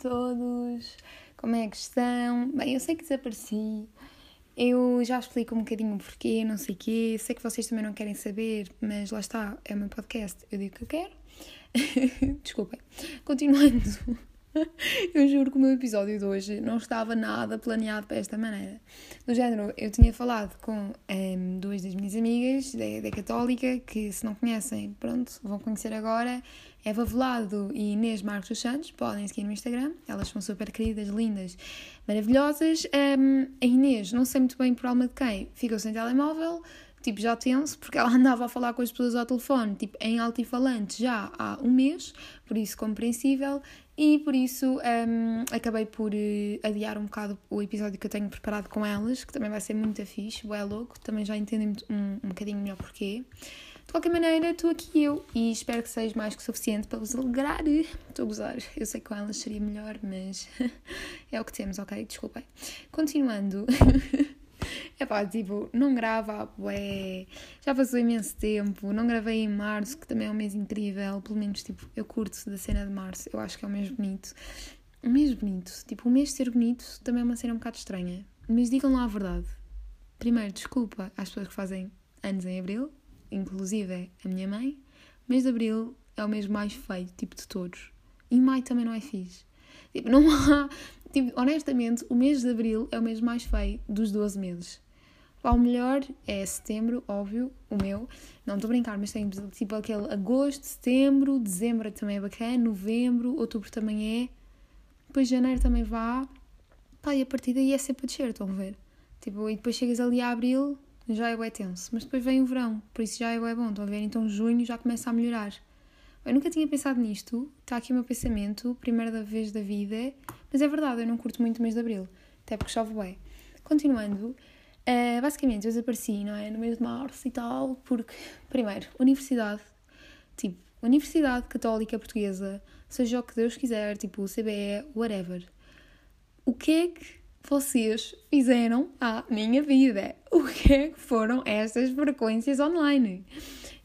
todos! Como é que estão? Bem, eu sei que desapareci. Eu já explico um bocadinho porquê, não sei o quê. Sei que vocês também não querem saber, mas lá está, é o meu podcast. Eu digo o que eu quero. Desculpem. Continuando. Eu juro que o meu episódio de hoje não estava nada planeado para esta maneira. Do género, eu tinha falado com um, ehm, duas das minhas amigas da, da Católica, que se não conhecem, pronto, vão conhecer agora. Eva Velado e Inês Marcos dos Santos, podem seguir no Instagram, elas são super queridas, lindas, maravilhosas. Um, ehm, a Inês, não sei muito bem por alma de quem, ficou sem telemóvel, tipo, já tenso, porque ela andava a falar com as pessoas ao telefone, tipo, em altifalante já há um mês, por isso compreensível, e por isso um, acabei por uh, adiar um bocado o episódio que eu tenho preparado com elas, que também vai ser muito fixe, é louco, também já entendem um, um bocadinho melhor porquê. De qualquer maneira, estou aqui eu e espero que seja mais que suficiente para vos alegrar. Estou a gozar, eu sei que com elas seria melhor, mas é o que temos, ok? Desculpem. Continuando. É pá, tipo, não grava, ué, já passou imenso tempo, não gravei em março, que também é um mês incrível, pelo menos, tipo, eu curto da cena de março, eu acho que é um mês bonito. Um mês bonito, tipo, o mês ser bonito também é uma cena um bocado estranha, mas digam lá a verdade. Primeiro, desculpa às pessoas que fazem anos em abril, inclusive a minha mãe, o mês de abril é o mês mais feio, tipo, de todos. E maio também não é fixe. Tipo, não há, Tipo, honestamente, o mês de abril é o mês mais feio dos 12 meses. O melhor é setembro, óbvio, o meu. Não estou a brincar, mas tem tipo aquele agosto, setembro, dezembro também é bacana, novembro, outubro também é. Depois janeiro também vá. Pá, e a partir daí é sempre a descer, estão a ver? Tipo, e depois chegas ali a abril, já é bem tenso. Mas depois vem o verão, por isso já é bem bom, estão a ver? Então junho já começa a melhorar. Eu nunca tinha pensado nisto, está aqui o meu pensamento, primeira vez da vida, mas é verdade, eu não curto muito o mês de Abril, até porque chove bem. Continuando, uh, basicamente eu desapareci, não é, no mês de Março e tal, porque, primeiro, universidade, tipo, Universidade Católica Portuguesa, seja o que Deus quiser, tipo, CBE, whatever. O que é que vocês fizeram à minha vida? O que é que foram estas frequências online?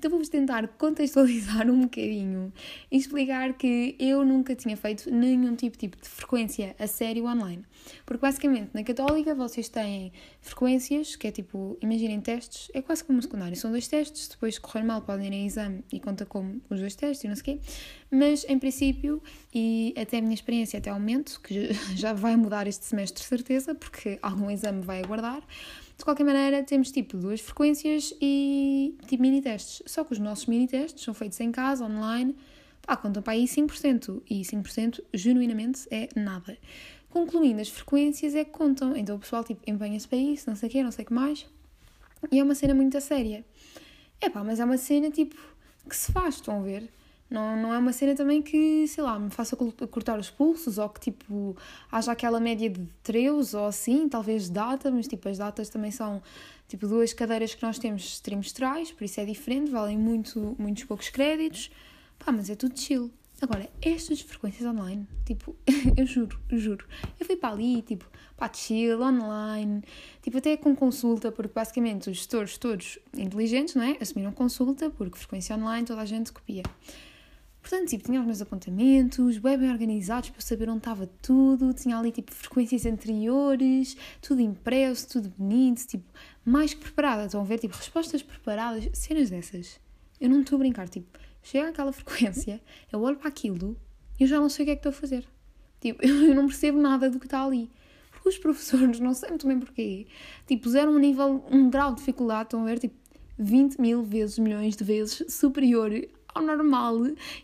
Então vou-vos tentar contextualizar um bocadinho e explicar que eu nunca tinha feito nenhum tipo, tipo de frequência a sério online. Porque basicamente na Católica vocês têm frequências, que é tipo, imaginem testes, é quase como um secundário, são dois testes, depois correr mal podem ir em exame e conta como os dois testes e não sei o quê. Mas em princípio, e até a minha experiência até ao momento, que já vai mudar este semestre certeza, porque algum exame vai aguardar, de qualquer maneira, temos tipo duas frequências e tipo mini testes. Só que os nossos mini testes são feitos em casa, online, pá, contam para aí 5%. E 5% genuinamente é nada. Concluindo, as frequências é que contam. Então o pessoal tipo empenha-se para isso, não sei o quê, não sei o que mais. E é uma cena muito séria. É pá, mas é uma cena tipo que se faz, estão a ver? Não, não é uma cena também que, sei lá, me faça cortar os pulsos ou que, tipo, haja aquela média de treus ou assim, talvez data, mas, tipo, as datas também são, tipo, duas cadeiras que nós temos trimestrais, por isso é diferente, valem muito, muitos poucos créditos. Pá, mas é tudo chill. Agora, estas frequências online, tipo, eu juro, juro, eu fui para ali, tipo, para chill, online, tipo, até com consulta, porque basicamente os gestores todos inteligentes, não é? Assumiram consulta, porque frequência online toda a gente copia. Portanto, tipo, tinha os meus apontamentos, bem, organizados para saber onde estava tudo, tinha ali, tipo, frequências anteriores, tudo impresso, tudo bonito, tipo, mais que preparada. Estão a ver, tipo, respostas preparadas, cenas dessas. Eu não estou a brincar, tipo, chega aquela frequência, eu olho para aquilo e eu já não sei o que é que estou a fazer. Tipo, eu não percebo nada do que está ali. Os professores, não sei muito bem porquê, tipo, puseram um nível, um grau de dificuldade, estão a ver, tipo, 20 mil vezes, milhões de vezes superior ao normal.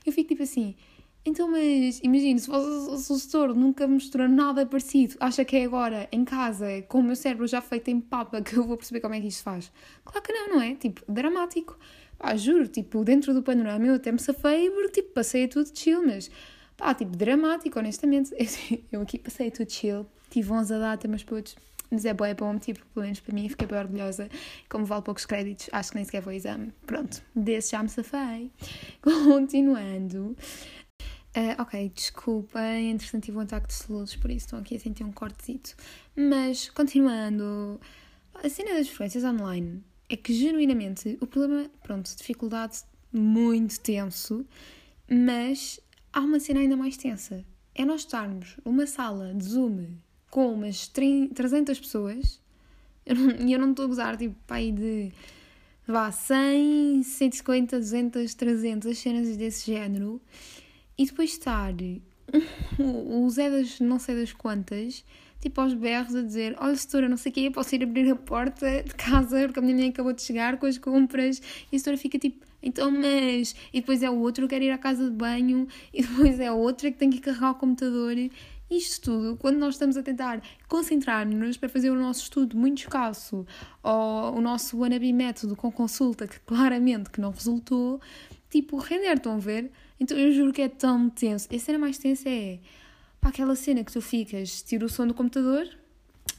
Eu fico tipo assim. Então, mas imagina, se o sucessor nunca mostrou nada parecido, acha que é agora em casa, com o meu cérebro já feito em papa, que eu vou perceber como é que isto faz? Claro que não, não é? Tipo, dramático. Pá, juro, tipo, dentro do panorama eu até me safei porque, tipo, passei tudo chill, mas, pá, tipo, dramático, honestamente. Eu aqui passei tudo chill, tive 11 a data, mas putos, mas é bom, é bom, tipo, pelo menos para mim, fiquei bem orgulhosa. Como vale poucos créditos, acho que nem sequer vou ao exame. Pronto, desse já me safei. Continuando. Uh, ok, desculpem, entretanto tive um ataque de soluços, por isso estão aqui a sentir um cortezito. Mas, continuando, a cena das frequências online é que, genuinamente, o problema, pronto, dificuldade muito tenso, mas há uma cena ainda mais tensa, é nós estarmos numa sala de Zoom com umas 300 pessoas. E eu não estou a usar tipo pai de vá 100, 150, 200, 300 cenas desse género. E depois estar o Zé das não sei das quantas tipo aos berros a dizer olha setora não sei o quê, posso ir abrir a porta de casa porque a minha mãe acabou de chegar com as compras. E a setora fica tipo então mas e depois é o outro que quer ir à casa de banho e depois é o outro que tem que carregar o computador isto tudo, quando nós estamos a tentar concentrar-nos para fazer o nosso estudo muito escasso ou o nosso wannabe método com consulta que claramente que não resultou, tipo, render, estão a ver? Então eu juro que é tão tenso. A cena mais tensa é para aquela cena que tu ficas, tira o som do computador,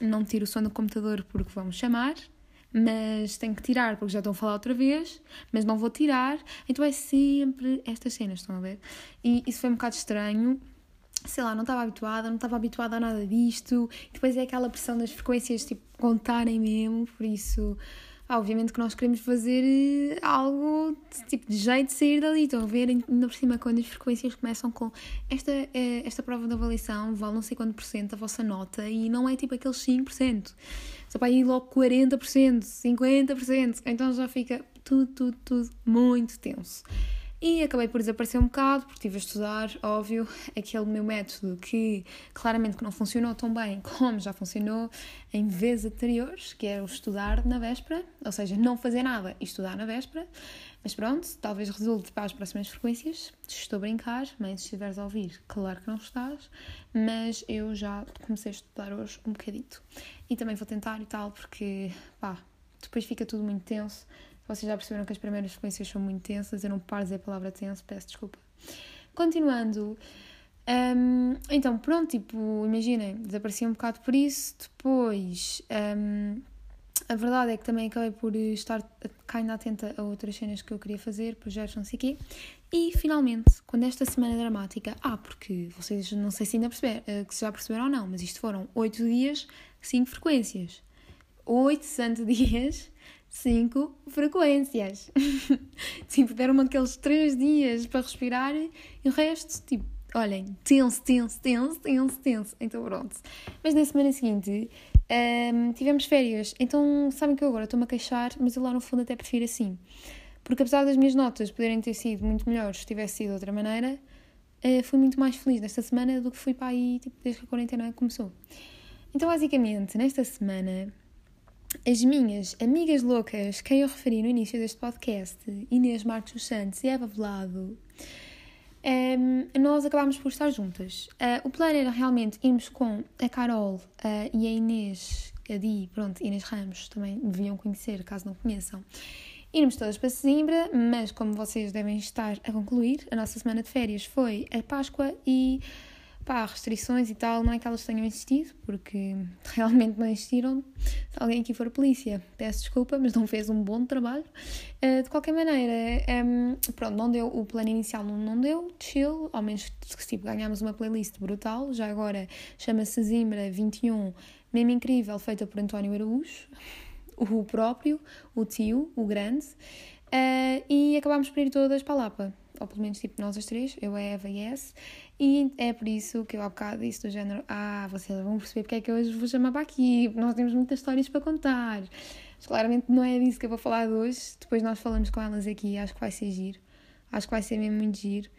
não tiro o som do computador porque vamos chamar, mas tenho que tirar porque já estão a falar outra vez, mas não vou tirar, então é sempre estas cenas, estão a ver? E isso foi um bocado estranho, sei lá, não estava habituada, não estava habituada a nada disto. E depois é aquela pressão das frequências, tipo, contarem mesmo, por isso, ah, obviamente que nós queremos fazer eh, algo, tipo, de jeito de sair dali. Estão a ver, ainda por cima, quando as frequências começam com esta, eh, esta prova de avaliação, vale não sei quanto por cento a vossa nota e não é tipo aqueles 5%. Só para ir logo 40%, 50%. Então já fica tudo, tudo, tudo muito tenso. E acabei por desaparecer um bocado, porque estive a estudar, óbvio, aquele meu método que claramente que não funcionou tão bem como já funcionou em vezes anteriores, que era o estudar na véspera, ou seja, não fazer nada e estudar na véspera. Mas pronto, talvez resulte para as próximas frequências. Estou a brincar, mas se estiveres a ouvir, claro que não estás, mas eu já comecei a estudar hoje um bocadito. E também vou tentar e tal, porque pá, depois fica tudo muito tenso vocês já perceberam que as primeiras frequências são muito tensas, eu não paro de dizer a palavra tenso, peço desculpa. Continuando, um, então pronto, tipo, imaginem, desapareci um bocado por isso, depois. Um, a verdade é que também acabei por estar caindo atenta a outras cenas que eu queria fazer, projetos, não sei o quê. E finalmente, quando esta semana dramática. Ah, porque vocês não sei se ainda perceberam, eh, que já perceberam ou não, mas isto foram 8 dias, 5 frequências. 8 santos dias cinco frequências. tipo, deram-me aqueles três dias para respirar e o resto, tipo, olhem, tenso, tenso, tenso, tenso, tenso. Então pronto. Mas na semana seguinte um, tivemos férias. Então sabem que eu agora estou-me a queixar, mas eu lá no fundo até prefiro assim. Porque apesar das minhas notas poderem ter sido muito melhores se tivesse sido de outra maneira, uh, fui muito mais feliz nesta semana do que fui para aí tipo, desde que a quarentena começou. Então basicamente, nesta semana as minhas amigas loucas, quem eu referi no início deste podcast, Inês Marcos dos Santos e Eva Velado, um, nós acabámos por estar juntas. Uh, o plano era realmente irmos com a Carol uh, e a Inês, a Di, pronto, Inês Ramos, também deviam conhecer, caso não conheçam. Irmos todas para Sesimbra, mas como vocês devem estar a concluir, a nossa semana de férias foi a Páscoa e pá, restrições e tal, não é que elas tenham existido, porque realmente não existiram. Se alguém aqui for polícia, peço desculpa, mas não fez um bom trabalho. Uh, de qualquer maneira, um, pronto, não deu, o plano inicial não, não deu, chill, ao menos tipo, ganhámos uma playlist brutal, já agora chama-se Zimbra 21, mesmo incrível, feita por António Araújo, o próprio, o tio, o grande, uh, e acabámos por ir todas para a Lapa ou pelo menos tipo nós as três, eu, a Eva e S, e é por isso que eu há bocado disse do género: Ah, vocês vão perceber porque é que eu hoje vos chamar para aqui, nós temos muitas histórias para contar. Mas claramente não é disso que eu vou falar de hoje, depois nós falamos com elas aqui, acho que vai ser giro, acho que vai ser mesmo muito giro.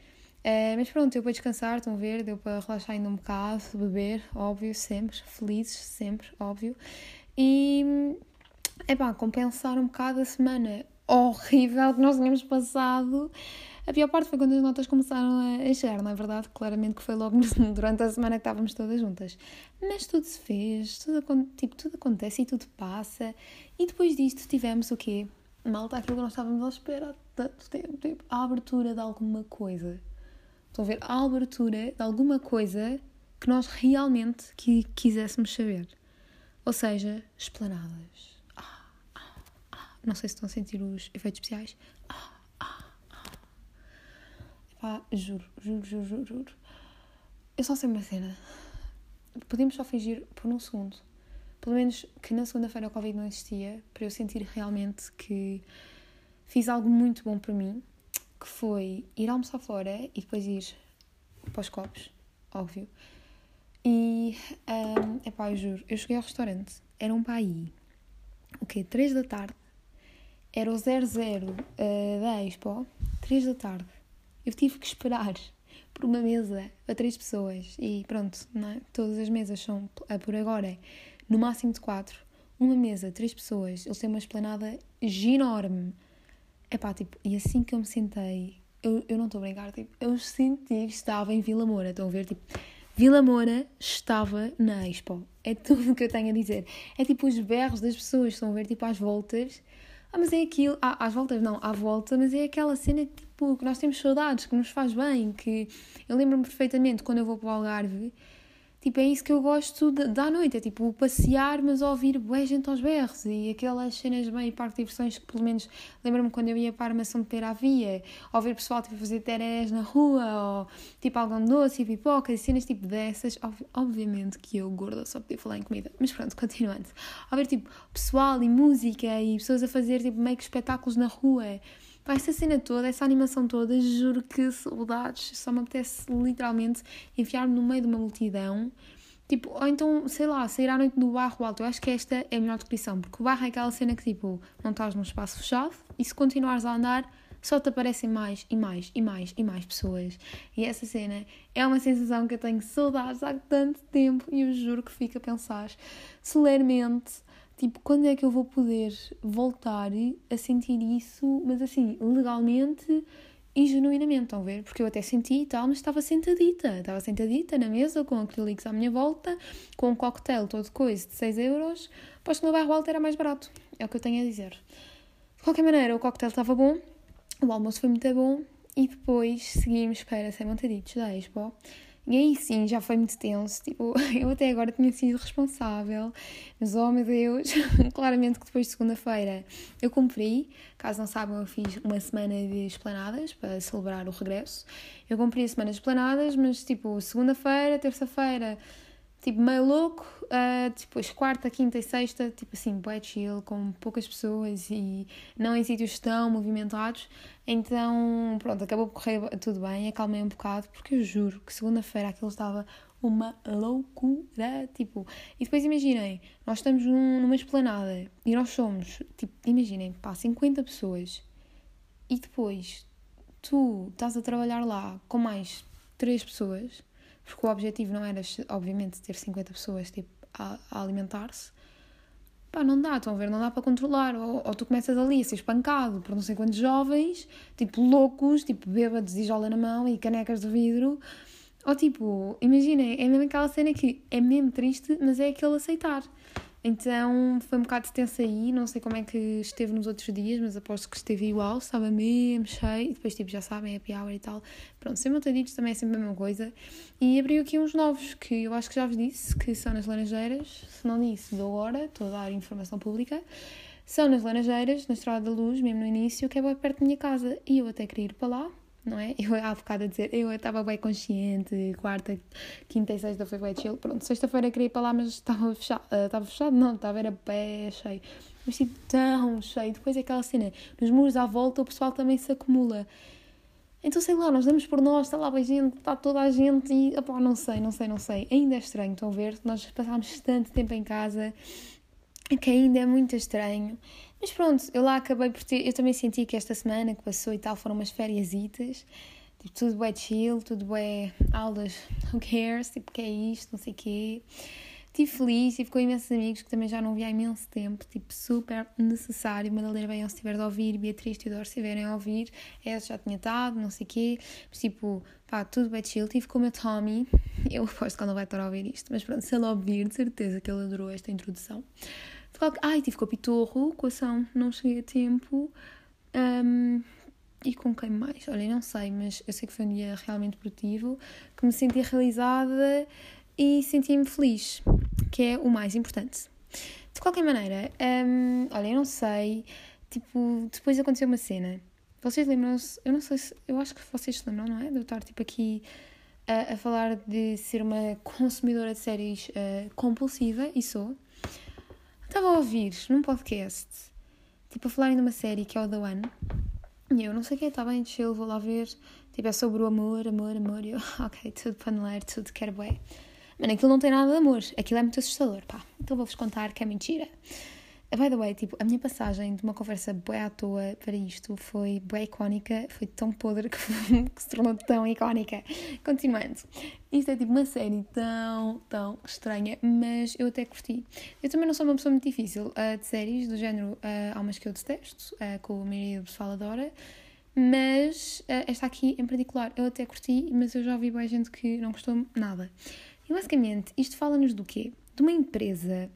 É, mas pronto, deu para descansar, estão a ver, deu para relaxar ainda um bocado, beber, óbvio, sempre, felizes, sempre, óbvio. E é pá, compensar um bocado a semana horrível que nós tínhamos passado a pior parte foi quando as notas começaram a chegar, não é verdade? Claramente que foi logo durante a semana que estávamos todas juntas. Mas tudo se fez, tudo, tipo, tudo acontece e tudo passa. E depois disto tivemos o quê? Malta, aquilo que nós estávamos à espera há tanto tempo, tipo, a abertura de alguma coisa. Estão a ver? A abertura de alguma coisa que nós realmente que, quiséssemos saber. Ou seja, esplanadas. Ah, ah, ah. Não sei se estão a sentir os efeitos especiais. Ah, Pá, juro, juro, juro, juro, juro. Eu só sei uma cena. Podemos só fingir por um segundo. Pelo menos que na segunda-feira o Covid não existia, para eu sentir realmente que fiz algo muito bom para mim, que foi ir almoçar fora e depois ir para os copos. óbvio. E, um, epá, eu juro, eu cheguei ao restaurante, era um pai, o quê? 3 da tarde, era o 00 uh, da Expo, 3 da tarde. Eu tive que esperar por uma mesa a três pessoas e pronto, é? todas as mesas são, por agora, no máximo de quatro. Uma mesa, três pessoas, eles têm uma esplanada enorme. Epá, tipo, e assim que eu me sentei, eu, eu não estou a brincar, tipo, eu senti que estava em Vila Moura, estão a ver, tipo, Vila Moura estava na Expo. É tudo o que eu tenho a dizer. É tipo os berros das pessoas, estão a ver, tipo, às voltas. Ah, mas é aquilo, ah, às voltas não, à volta, mas é aquela cena tipo, que nós temos saudades, que nos faz bem, que eu lembro-me perfeitamente quando eu vou para o Algarve, Tipo, é isso que eu gosto de, da noite, é tipo passear, mas ouvir bué gente aos berros e aquelas cenas bem parque de diversões que pelo menos lembro-me quando eu ia para a armação de pera havia, ouvir pessoal tipo, fazer terés na rua, ou tipo algodão doce e pipocas e cenas tipo dessas. Ob obviamente que eu, gorda, só podia falar em comida, mas pronto, continuando. Ouvir tipo pessoal e música e pessoas a fazer tipo meio que espetáculos na rua. Pá, essa cena toda, essa animação toda, juro que saudades, só me apetece literalmente enfiar-me no meio de uma multidão. Tipo, ou então, sei lá, sair à noite no barro alto. Eu acho que esta é a melhor descrição, porque o barro é aquela cena que, tipo, não estás num espaço fechado e se continuares a andar, só te aparecem mais e mais e mais e mais pessoas. E essa cena é uma sensação que eu tenho saudades há tanto tempo e eu juro que fico a pensar solenemente Tipo, quando é que eu vou poder voltar a sentir isso, mas assim, legalmente e genuinamente, estão a ver? Porque eu até senti e tal, mas estava sentadita. Estava sentadita na mesa, com acrílicos à minha volta, com um cocktail todo coisa de 6 euros. Pois que no bairro alto era mais barato. É o que eu tenho a dizer. De qualquer maneira, o cocktail estava bom, o almoço foi muito bom e depois seguimos para ser montaditos da Expo. E aí sim, já foi muito tenso. Tipo, eu até agora tinha sido responsável, mas oh meu Deus, claramente que depois de segunda-feira eu cumpri. Caso não saibam, eu fiz uma semana de esplanadas para celebrar o regresso. Eu cumpri a semana de esplanadas, mas tipo, segunda-feira, terça-feira tipo, meio louco. Uh, depois, quarta, quinta e sexta, tipo assim, bué chill, com poucas pessoas e não em sítios tão movimentados. Então, pronto, acabou por correr tudo bem, acalmei um bocado, porque eu juro que segunda-feira aquilo estava uma loucura, tipo. E depois imaginem, nós estamos num, numa esplanada e nós somos, tipo, imaginem, pá, 50 pessoas e depois tu estás a trabalhar lá com mais 3 pessoas porque o objetivo não era, obviamente, ter 50 pessoas tipo, a, a alimentar-se. Pá, não dá, estão a ver, não dá para controlar. Ou, ou, tu começas ali a ser espancado por não sei quantos jovens, tipo loucos, tipo bêbados e jola na mão e canecas de vidro. Ou tipo, imaginem, é mesmo aquela cena que é mesmo triste, mas é aquele aceitar. Então foi um bocado de tenso aí, não sei como é que esteve nos outros dias, mas aposto que esteve igual, estava mesmo cheio, e depois tipo, já sabem, happy hour e tal. Pronto, sem montaditos também é sempre a mesma coisa. E abriu aqui uns novos, que eu acho que já vos disse, que são nas Laranjeiras, se não disse, dou hora, estou a dar informação pública. São nas Laranjeiras, na Estrada da Luz, mesmo no início, que é bem perto da minha casa, e eu até queria ir para lá, não é? Eu há bocado a dizer, eu estava bem consciente, quarta, quinta e sexta foi bem chill. Pronto, sexta-feira queria ir para lá, mas estava fechado, uh, estava fechado, não, estava era pé cheio. Mas tipo, tão cheio. Depois é aquela cena, nos muros à volta o pessoal também se acumula. Então sei lá, nós damos por nós, está lá bem gente, está toda a gente e, opá, não sei, não sei, não sei. Ainda é estranho, estão a ver? Nós passámos tanto tempo em casa que ainda é muito estranho. Mas pronto, eu lá acabei por ter. Eu também senti que esta semana que passou e tal foram umas férias. Tipo, tudo é chill, tudo é aulas, who cares? Tipo, que é isto, não sei o quê. Estive feliz, estive com imensos amigos que também já não vi há imenso tempo, tipo, super necessário. Madalena bem, se estiver a ouvir, Beatriz Teodoro, se estiverem a ouvir, essa já tinha estado, não sei o quê. Mas, tipo, pá, tudo bem chill. Estive com o meu Tommy, eu aposto que ele não vai estar a ouvir isto, mas pronto, se ele ouvir, de certeza que ele adorou esta introdução. Ai, tive com a Pitorro, com a ação, não cheguei a tempo. Um, e com quem mais? Olha, não sei, mas eu sei que foi um dia realmente produtivo, que me senti realizada e senti-me feliz, que é o mais importante. De qualquer maneira, um, olha, eu não sei, tipo, depois aconteceu uma cena. Vocês lembram-se, eu não sei se, eu acho que vocês se lembram, não é? De eu estar, tipo, aqui a, a falar de ser uma consumidora de séries uh, compulsiva, e sou. Estava a ouvir num podcast, tipo a falarem de uma série que é o The One, E eu não sei o que, está bem, chill, vou lá ver. Tipo, é sobre o amor, amor, amor. E eu, ok, tudo paneleiro, tudo quero bem. Mano, aquilo não tem nada de amor. Aquilo é muito assustador, pá. Então vou-vos contar que é mentira. By the way, tipo, a minha passagem de uma conversa bué à toa para isto foi bué icónica, foi tão podre que, que se tornou tão icónica. Continuando. Isto é tipo uma série tão, tão estranha, mas eu até curti. Eu também não sou uma pessoa muito difícil uh, de séries, do género, uh, há umas que eu detesto, uh, com a maioria do pessoal adora, mas uh, esta aqui em particular eu até curti, mas eu já ouvi boa gente que não gostou nada. E basicamente, isto fala-nos do quê? De uma empresa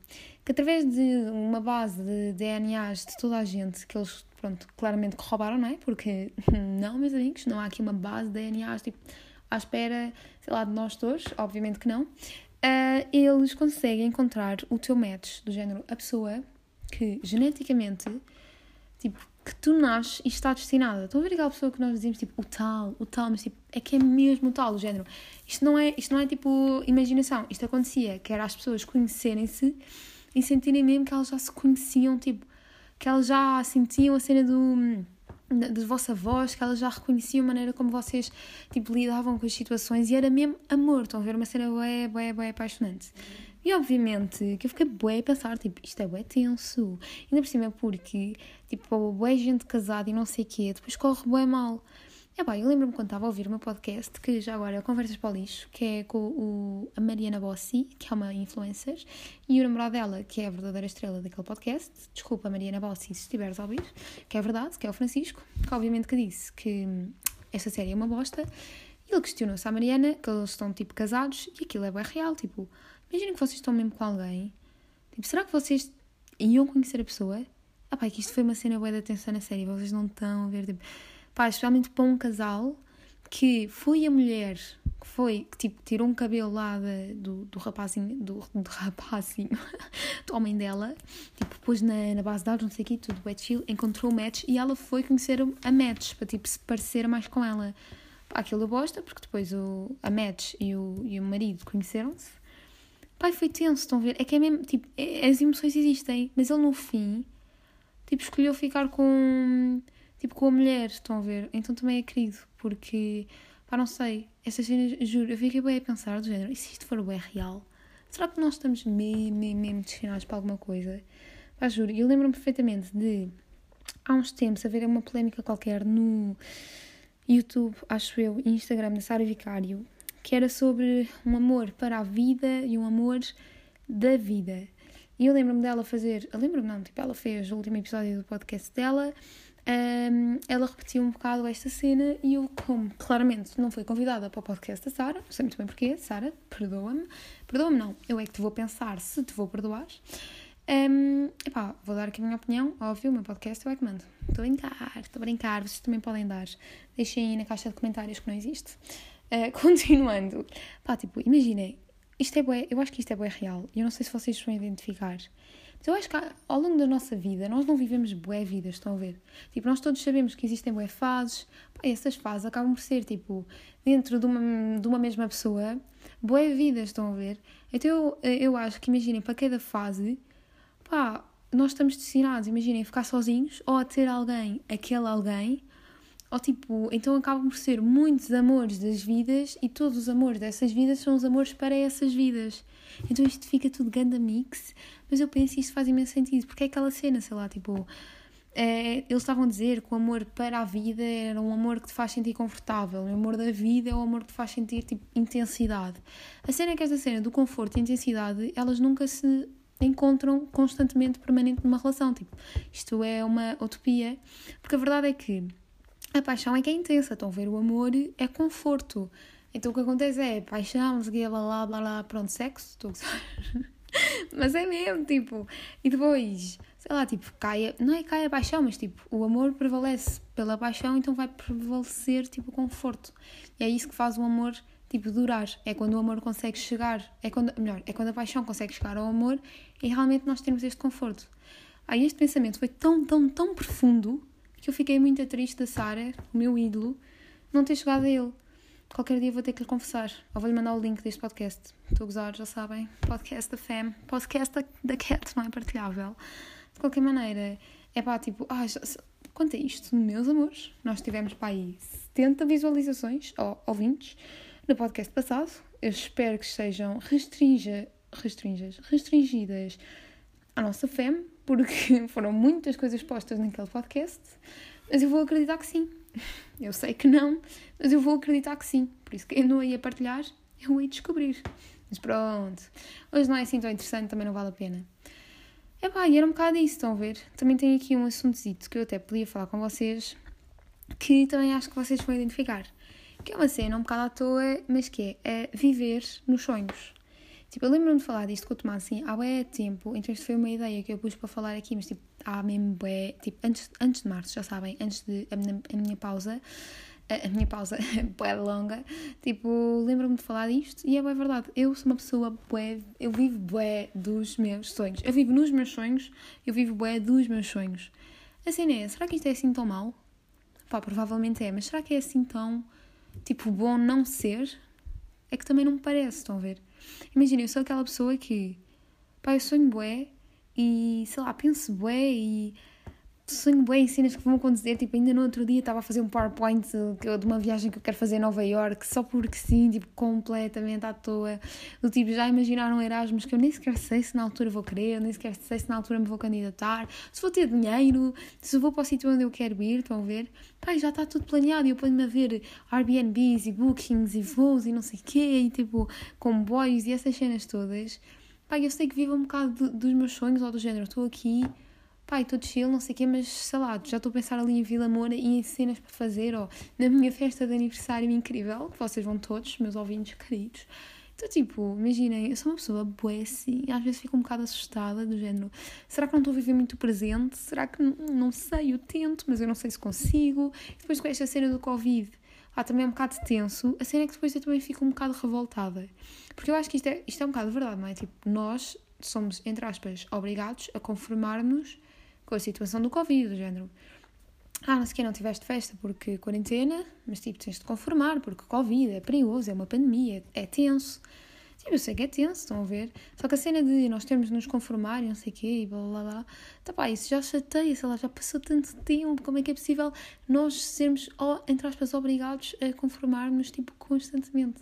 que através de uma base de DNAs de toda a gente, que eles, pronto, claramente roubaram, não é? Porque, não, meus amigos, não há aqui uma base de DNAs, tipo, à espera, sei lá, de nós todos, obviamente que não. Uh, eles conseguem encontrar o teu match, do género, a pessoa que geneticamente, tipo, que tu nasces e está destinada. Estão a ver aquela pessoa que nós dizemos, tipo, o tal, o tal, mas tipo, é que é mesmo o tal, do género. Isto não é, isto não é tipo imaginação, isto acontecia, que era as pessoas conhecerem-se e sentirem mesmo que elas já se conheciam, tipo, que elas já sentiam a cena do da, vossa voz, que elas já reconheciam a maneira como vocês, tipo, lidavam com as situações e era mesmo amor, estão a ver uma cena bué, bué, bué apaixonante. E obviamente que eu fiquei bué a pensar, tipo, isto é bué tenso. Ainda por cima porque, tipo, bué gente casada e não sei o quê, depois corre bué mal. É bem, eu lembro-me quando estava a ouvir o meu podcast, que já agora é Conversas para o Lixo, que é com o, a Mariana Bossi, que é uma influencer, e o namorado dela, que é a verdadeira estrela daquele podcast. Desculpa, Mariana Bossi, se estiveres a ouvir, que é verdade, que é o Francisco, que obviamente que disse que esta série é uma bosta. E ele questionou-se à Mariana, que eles estão tipo casados, e aquilo é bem real, tipo, imaginem que vocês estão mesmo com alguém, tipo, será que vocês iam conhecer a pessoa? Ah pá, que isto foi uma cena boa de atenção na série, vocês não estão a ver, tipo pá, especialmente para um casal que foi a mulher que foi, que tipo, tirou um cabelo lá de, do, do rapazinho, do, do rapazinho, do homem dela, tipo, pôs na, na base de dados, não sei o quê, tudo é chill, encontrou o match e ela foi conhecer a match, para tipo, se parecer mais com ela. Aquilo eu bosta, porque depois o, a match e o, e o marido conheceram-se. Pai, foi tenso, estão a ver? É que é mesmo, tipo, é, as emoções existem, mas ele no fim, tipo, escolheu ficar com tipo com a mulher, estão a ver? Então também é querido, porque, pá, não sei, essas cenas, juro, eu fiquei bem a pensar do género, e se isto for bem real? Será que nós estamos mesmo, mesmo, mesmo destinados para alguma coisa? Pá, juro, eu lembro-me perfeitamente de, há uns tempos, haver uma polémica qualquer no YouTube, acho eu, e Instagram da Sara Vicário, que era sobre um amor para a vida e um amor da vida. E eu lembro-me dela fazer, lembro-me não, tipo, ela fez o último episódio do podcast dela um, ela repetiu um bocado esta cena e eu, como claramente não fui convidada para o podcast da Sara, não sei muito bem porquê, Sara, perdoa-me, perdoa-me não, eu é que te vou pensar se te vou perdoar. Um, epá, vou dar aqui a minha opinião, óbvio, o meu podcast eu é que mando. Estou a brincar, estou a brincar, vocês também podem dar. Deixem aí na caixa de comentários que não existe. Uh, continuando, pá, tipo, imaginem, isto é bué, eu acho que isto é bué real eu não sei se vocês vão identificar. Mas eu acho que ao longo da nossa vida, nós não vivemos bué vidas, estão a ver? Tipo, nós todos sabemos que existem bué fases, pá, essas fases acabam por ser, tipo, dentro de uma, de uma mesma pessoa, bué vidas, estão a ver? Então eu, eu acho que, imaginem, para cada fase, pá, nós estamos destinados, imaginem, a ficar sozinhos ou a ter alguém, aquele alguém, ou tipo, então acabam por ser muitos amores das vidas e todos os amores dessas vidas são os amores para essas vidas. Então isto fica tudo ganda mix, mas eu penso que isto faz imenso sentido, porque é aquela cena, sei lá, tipo, é, eles estavam a dizer que o amor para a vida era um amor que te faz sentir confortável, o amor da vida é o amor que te faz sentir tipo, intensidade. A cena é que esta cena do conforto e intensidade, elas nunca se encontram constantemente, permanente numa relação. Tipo, isto é uma utopia, porque a verdade é que a paixão é que é intensa, estão a ver? O amor é conforto. Então o que acontece é paixão, blá blá blá blá, pronto, sexo, estou a gozar. mas é mesmo, tipo, e depois, sei lá, tipo, cai, não é cai a paixão, mas tipo, o amor prevalece pela paixão, então vai prevalecer, tipo, o conforto. E é isso que faz o amor, tipo, durar. É quando o amor consegue chegar, é quando, melhor, é quando a paixão consegue chegar ao amor e realmente nós temos este conforto. Aí este pensamento foi tão, tão, tão profundo que eu fiquei muito triste da Sara, o meu ídolo, não ter chegado a ele. Qualquer dia vou ter que lhe confessar. Ou vou-lhe mandar o link deste podcast. Estou a gozar, já sabem. Podcast da Fem. Podcast da, Cat, não é partilhável. De qualquer maneira, é pá, tipo, ah, já, quanto a isto, meus amores, nós tivemos para aí 70 visualizações, ou ouvintes, no podcast passado. Eu espero que sejam restrinja, restringas, restringidas à nossa fé, porque foram muitas coisas postas naquele podcast, mas eu vou acreditar que sim. Eu sei que não, mas eu vou acreditar que sim. Por isso que eu não ia partilhar, eu ia descobrir. Mas pronto, hoje não é assim tão interessante, também não vale a pena. É pá, e era um bocado isso, estão a ver? Também tenho aqui um assuntozito que eu até podia falar com vocês, que também acho que vocês vão identificar. Que é uma cena um bocado à toa, mas que é, é viver nos sonhos. Tipo, eu lembro-me de falar disto com o Tomás assim há bué tempo, então isto foi uma ideia que eu pus para falar aqui, mas tipo, há mesmo bué, tipo, antes, antes de março, já sabem, antes de a minha, a minha pausa, a, minha pausa bué longa, tipo, lembro-me de falar disto e é bué verdade. Eu sou uma pessoa bué, eu vivo bué dos meus sonhos. Eu vivo nos meus sonhos, eu vivo bué dos meus sonhos. A cena é, será que isto é assim tão mal? Pá, provavelmente é, mas será que é assim tão, tipo, bom não ser? É que também não me parece, estão a ver? Imagina, eu sou aquela pessoa que, pá, eu sonho bué e, sei lá, penso bué e sonho bem em cenas que vão acontecer. Tipo, ainda no outro dia estava a fazer um PowerPoint de uma viagem que eu quero fazer em Nova York, só porque sim, tipo, completamente à toa. Do tipo, já imaginaram Erasmus que eu nem sequer sei se na altura vou querer, nem sequer sei se na altura me vou candidatar, se vou ter dinheiro, se vou para o sítio onde eu quero ir, estão a ver? Pai, já está tudo planeado e eu ponho-me a ver Airbnbs e bookings e voos e não sei o quê, e tipo, comboios e essas cenas todas. Pai, eu sei que vivo um bocado dos meus sonhos ou do género, estou aqui pai, estou chill, não sei o quê, mas sei lá, já estou a pensar ali em Vila Moura e em cenas para fazer, ou na minha festa de aniversário incrível, que vocês vão todos, meus ouvintes queridos. Então, tipo, imaginem, eu sou uma pessoa boa assim, às vezes fico um bocado assustada, do género, será que não estou a viver muito presente? Será que não sei, eu tento, mas eu não sei se consigo? E depois com esta cena do Covid, ah, também é um bocado tenso, a cena é que depois eu também fico um bocado revoltada. Porque eu acho que isto é, isto é um bocado verdade, não é? Tipo, nós somos, entre aspas, obrigados a conformar-nos com a situação do Covid, do género. Ah, não sei que não tiveste festa porque quarentena, mas tipo, tens de conformar porque Covid é perigoso, é uma pandemia, é tenso. Tipo, eu sei que é tenso, estão a ver? Só que a cena de nós temos de nos conformar e não sei o quê e blá blá blá, tá pá, isso já chateia, sei lá, já passou tanto tempo, como é que é possível nós sermos, entre aspas, obrigados a conformarmos, tipo, constantemente?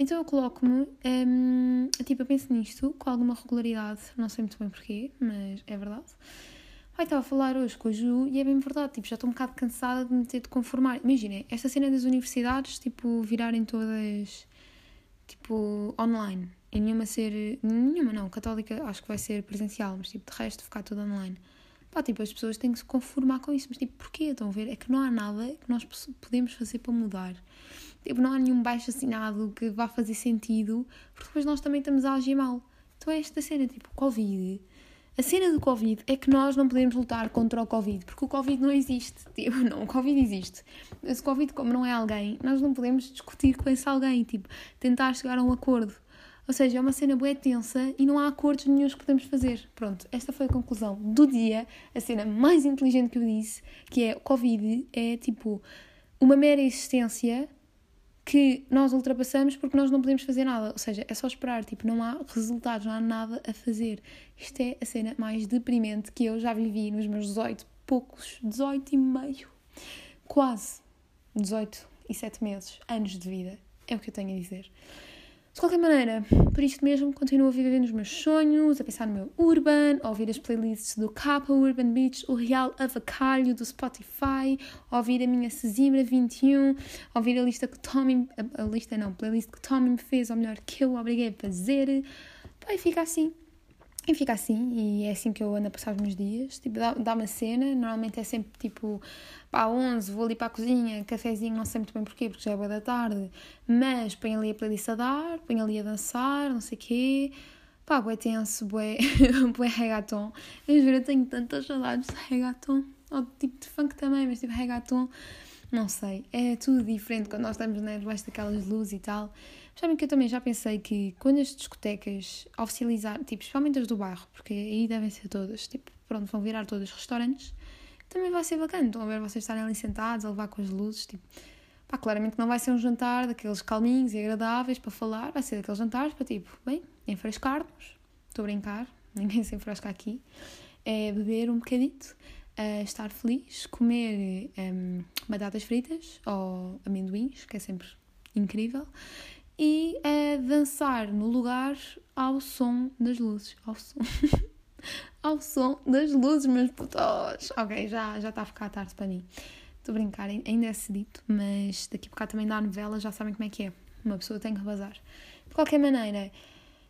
Então eu coloco-me, um, tipo, eu penso nisto com alguma regularidade, não sei muito bem porquê, mas é verdade. Ai, estava a falar hoje com a Ju e é bem verdade, tipo, já estou um bocado cansada de me ter de conformar. Imaginem, esta cena das universidades, tipo, virarem todas, tipo, online. E nenhuma ser, nenhuma não, católica acho que vai ser presencial, mas tipo, de resto ficar tudo online. Pá, tipo, as pessoas têm que se conformar com isso, mas tipo, porquê? Estão a ver? É que não há nada que nós podemos fazer para mudar. Tipo, não há nenhum baixo assinado que vá fazer sentido, porque depois nós também estamos a agir mal. Então é esta cena, tipo, Covid a cena do Covid é que nós não podemos lutar contra o Covid, porque o Covid não existe. Tipo, não, o Covid existe. Mas o Covid, como não é alguém, nós não podemos discutir com esse alguém, tipo, tentar chegar a um acordo. Ou seja, é uma cena boa tensa e não há acordos nenhums que podemos fazer. Pronto, esta foi a conclusão do dia, a cena mais inteligente que eu disse, que é o Covid é tipo uma mera existência que nós ultrapassamos porque nós não podemos fazer nada. Ou seja, é só esperar, tipo, não há resultados, não há nada a fazer. Isto é a cena mais deprimente que eu já vivi nos meus 18, poucos, 18 e meio, quase 18 e 7 meses, anos de vida. É o que eu tenho a dizer. De qualquer maneira, por isto mesmo, continuo a viver nos meus sonhos, a pensar no meu Urban, a ouvir as playlists do Kappa Urban Beach, o Real Avacalho do Spotify, a ouvir a minha Sesimbra 21, a ouvir a lista que Tommy, a, lista não, playlist que Tommy me fez, ou melhor, que eu obriguei a fazer. E fica assim. E fica assim, e é assim que eu ando a passar os meus dias. Tipo, dá, dá uma cena, normalmente é sempre tipo, pá, 11, vou ali para a cozinha, cafezinho, não sei muito bem porquê, porque já é boa da tarde, mas ponho ali a playlist a dar, ponho ali a dançar, não sei o quê. Pá, bué tenso, bué, bué reggaeton. Eu juro, eu tenho tantas saudades de reggaeton, ou tipo de funk também, mas tipo reggaeton, não sei, é tudo diferente quando nós estamos né, debaixo daquelas luzes e tal. Sabem que eu também já pensei que quando as discotecas oficializar, tipo, especialmente as do bairro, porque aí devem ser todas, tipo, pronto, vão virar todas restaurantes, também vai ser bacana. Estão a ver vocês estarem ali sentados a levar com as luzes, tipo, pá, claramente não vai ser um jantar daqueles calminhos e agradáveis para falar, vai ser daqueles jantares para, tipo, bem, enfrescar-nos, estou a brincar, ninguém se enfrasca aqui, é beber um bocadito. a estar feliz, comer um, batatas fritas ou amendoins, que é sempre incrível, e a dançar no lugar ao som das luzes. Ao som. ao som das luzes, meus putos. Ok, já, já está a ficar tarde para mim. Estou a brincar, ainda é cedito, mas daqui a bocado também dá a novela, já sabem como é que é. Uma pessoa tem que rebasar. De qualquer maneira,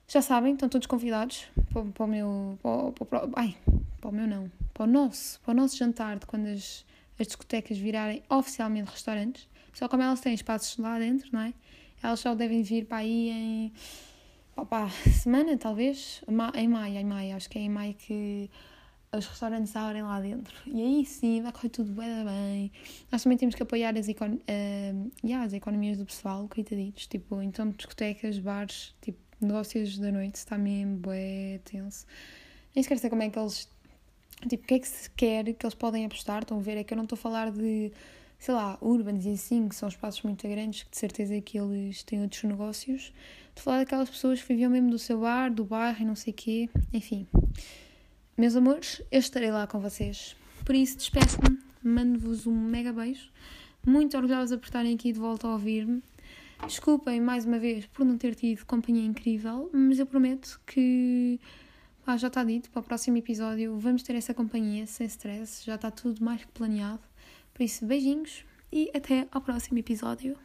já sabem, estão todos convidados para, para o meu. Para, para, ai, para o meu não. Para o nosso, para o nosso jantar de quando as, as discotecas virarem oficialmente restaurantes. Só como elas têm espaços lá dentro, não é? Elas só devem vir para aí em. Opa, semana, talvez? Em maio, em maio. Acho que é em maio que os restaurantes abrem lá dentro. E aí sim, vai correr tudo bem, bem. Nós também temos que apoiar as, econ uh, yeah, as economias do pessoal, coitaditos. Tipo, então discotecas, bares, tipo, negócios da noite, está mesmo bué tenso. Nem sequer sei como é que eles. Tipo, o que é que se quer que eles podem apostar? Estão a ver? É que eu não estou a falar de, sei lá, urbanos e assim, que são espaços muito grandes, que de certeza que eles têm outros negócios. A falar daquelas pessoas que viviam mesmo do seu bar, do bairro e não sei o quê. Enfim. Meus amores, eu estarei lá com vocês. Por isso, despeço-me, mando-vos um mega beijo. Muito orgulhosa por estarem aqui de volta a ouvir-me. Desculpem mais uma vez por não ter tido companhia incrível, mas eu prometo que ah, já está dito. Para o próximo episódio vamos ter essa companhia sem stress, já está tudo mais que planeado. Por isso, beijinhos e até ao próximo episódio.